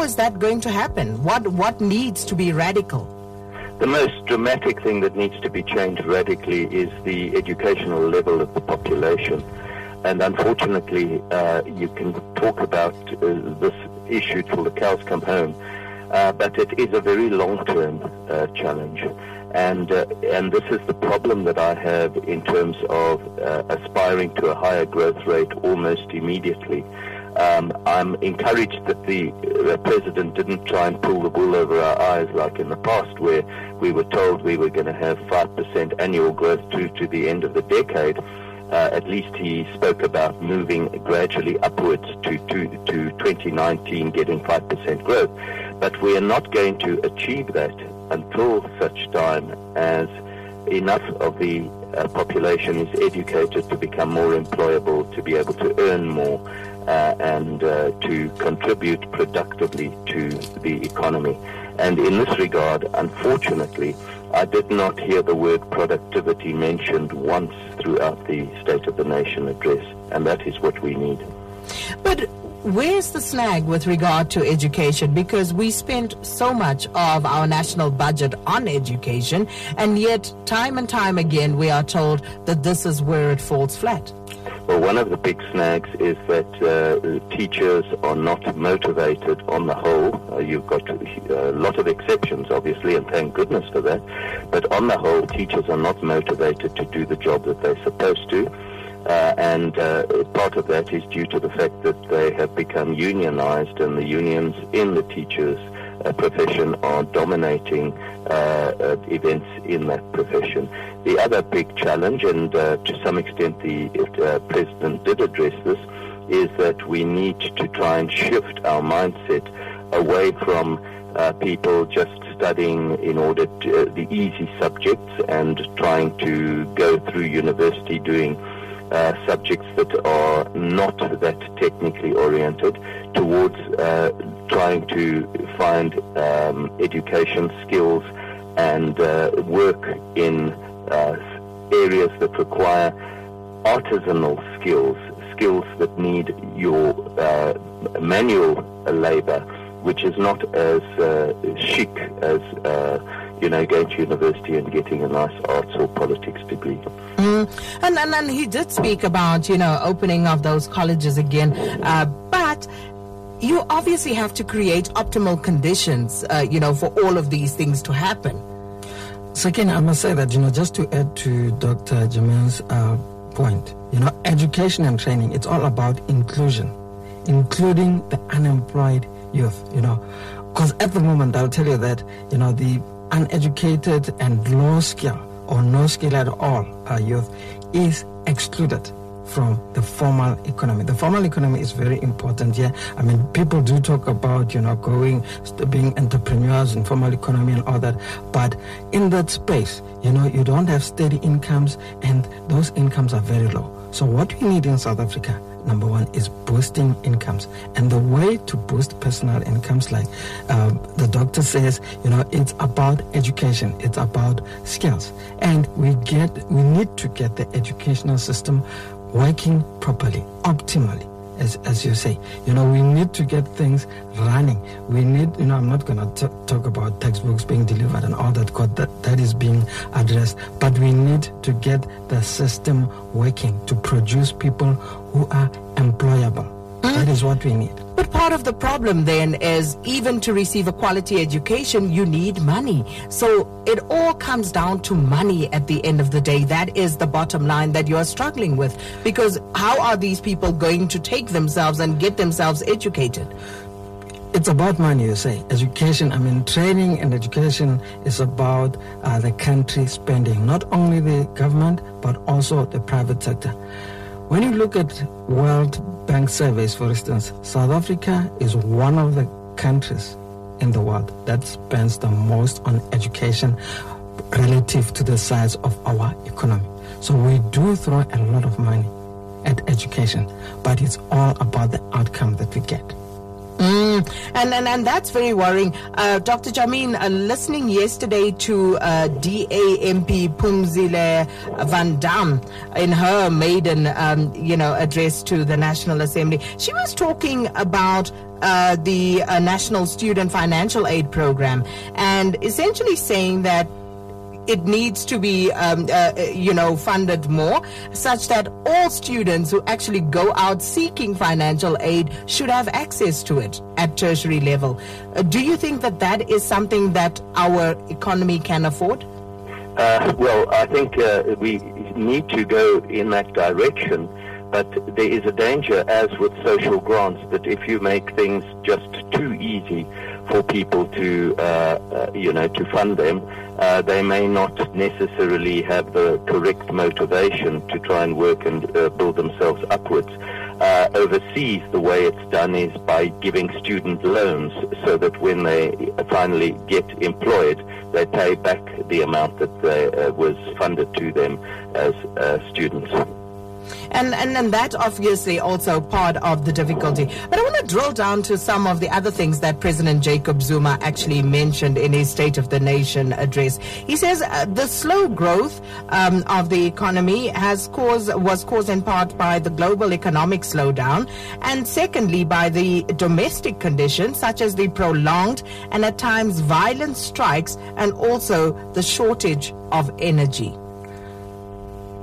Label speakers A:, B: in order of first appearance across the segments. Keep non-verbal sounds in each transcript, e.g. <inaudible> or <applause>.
A: how is that going to happen? What what needs to be radical?
B: The most dramatic thing that needs to be changed radically is the educational level of the population. And unfortunately, uh, you can talk about uh, this issue till the cows come home, uh, but it is a very long-term uh, challenge. And, uh, and this is the problem that I have in terms of uh, aspiring to a higher growth rate almost immediately. Um, I'm encouraged that the uh, president didn't try and pull the wool over our eyes like in the past, where we were told we were going to have 5% annual growth to, to the end of the decade. Uh, at least he spoke about moving gradually upwards to, to, to 2019, getting 5% growth. But we are not going to achieve that until such time as enough of the uh, population is educated to become more employable, to be able to earn more, uh, and uh, to contribute productively to the economy. And in this regard, unfortunately, I did not hear the word productivity mentioned once throughout the State of the Nation address, and that is what we need.
A: But where's the snag with regard to education? Because we spent so much of our national budget on education, and yet, time and time again, we are told that this is where it falls flat.
B: Well, one of the big snags is that uh, teachers are not motivated on the whole. Uh, you've got a lot of exceptions, obviously, and thank goodness for that. But on the whole, teachers are not motivated to do the job that they're supposed to. Uh, and uh, part of that is due to the fact that they have become unionized, and the unions in the teachers' uh, profession are dominating uh, uh, events in that profession. The other big challenge, and uh, to some extent the president did address this, is that we need to try and shift our mindset away from people just studying in order to, the easy subjects and trying to go through university doing uh, subjects that are not that technically oriented towards uh, trying to find um, education skills and uh, work in uh, areas that require artisanal skills, skills that need your uh, manual labor, which is not as chic as you know, going to university and getting a nice arts or politics degree.
A: Mm. And, and, and he did speak about, you know, opening of those colleges again. Uh, but you obviously have to create optimal conditions, uh, you know, for all of these things to happen.
C: Second, I must say that, you know, just to add to Dr. Jammine's uh, point, you know, education and training, it's all about inclusion, including the unemployed youth, you know. Because at the moment, I'll tell you that, you know, the uneducated and low skill or no skill at all youth is excluded from the formal economy. The formal economy is very important here. I mean, people do talk about, you know, going, being entrepreneurs in formal economy and all that. But in that space, you know, you don't have steady incomes and those incomes are very low. So what we need in South Africa number one is boosting incomes. And the way to boost personal incomes like uh, the doctor says you know it's about education it's about skills. And we get we need to get the educational system working properly optimally as, as you say. You know, we need to get things running. We need, you know, I'm not going to talk about textbooks being delivered and all that, because that, that is being addressed. But we need to get the system working to produce people who are employable. Mm. That is what we need.
A: But part of the problem then is even to receive a quality education, you need money. So it all comes down to money at the end of the day. That is the bottom line that you're struggling with. Because how are these people going to take themselves and get themselves educated?
C: it's about money, you say. Education, I mean, training and education is about uh, the country spending, not only the government, but also the private sector. When you look at World Bank surveys, for instance, South Africa is one of the countries in the world that spends the most on education relative to the size of our economy. So we do throw a lot of money at education, but it's all about the outcome that we get.
A: And, and and that's very worrying. Uh, Dr. Jammine, uh, listening yesterday to uh, DAMP Phumzile Van Damme in her maiden, um, you know, address to the National Assembly, she was talking about uh, the uh, National Student Financial Aid Program and essentially saying that it needs to be, um, uh, you know, funded more, such that all students who actually go out seeking financial aid should have access to it at tertiary level. Uh, do you think that that is something that our economy can afford?
B: Uh, well, I think uh, we need to go in that direction. But there is a danger, as with social grants, that if you make things just too easy for people to, uh, uh, you know, to fund them, uh, they may not necessarily have the correct motivation to try and work and uh, build themselves upwards. Uh, overseas, the way it's done is by giving student loans so that when they finally get employed, they pay back the amount that they, uh, was funded to them as students.
A: And, and, and that obviously also part of the difficulty. But I want to drill down to some of the other things that President Jacob Zuma actually mentioned in his State of the Nation address. He says uh, the slow growth um, of the economy has caused, was caused in part by the global economic slowdown and secondly by the domestic conditions such as the prolonged and at times violent strikes and also the shortage of energy.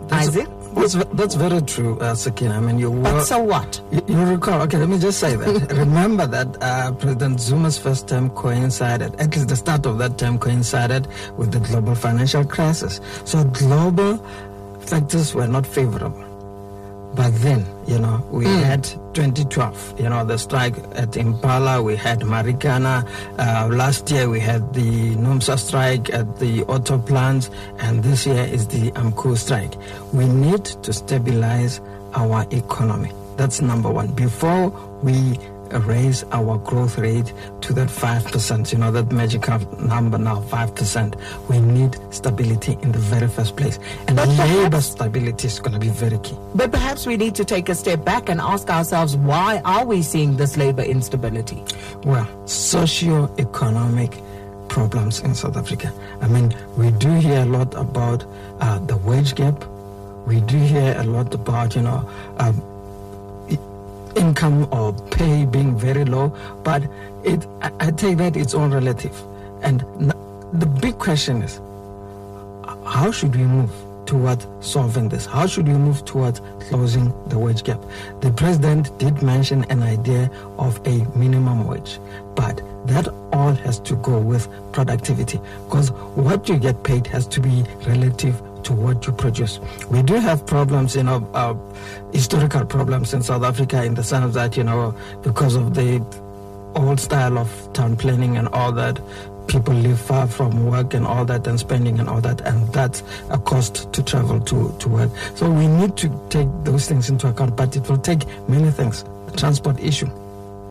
C: That's Isaac? That's, that's very true, uh, Sakina. I mean, you were,
A: But so what?
C: You, you recall, okay, let me just say that. <laughs> Remember that uh, President Zuma's first term coincided, at least the start of that term coincided with the global financial crisis. So global factors were not favorable. But then, you know, we mm. had 2012, you know, the strike at Impala, we had Marikana. Uh, last year we had the NUMSA strike at the auto plants, and this year is the AMCU strike. We need to stabilize our economy. That's number one. Before we raise our growth rate to that 5%, you know, that magical number now, 5%. We need stability in the very first place. And but labor perhaps, stability is going to be very key.
A: But perhaps we need to take a step back and ask ourselves, why are we seeing this labor instability?
C: Well, socio-economic problems in South Africa. I mean, we do hear a lot about uh, the wage gap. We do hear a lot about, you know, um, income or pay being very low, but it, I, I take that it's all relative. And the big question is, how should we move towards solving this? How should we move towards closing the wage gap? The president did mention an idea of a minimum wage, but that all has to go with productivity because what you get paid has to be relative to what you produce. We do have problems, you know, uh, historical problems in South Africa in the sense that, you know, because of the old style of town planning and all that, people live far from work and all that and spending and all that and that's a cost to travel to, to work. So we need to take those things into account but it will take many things. Transport issue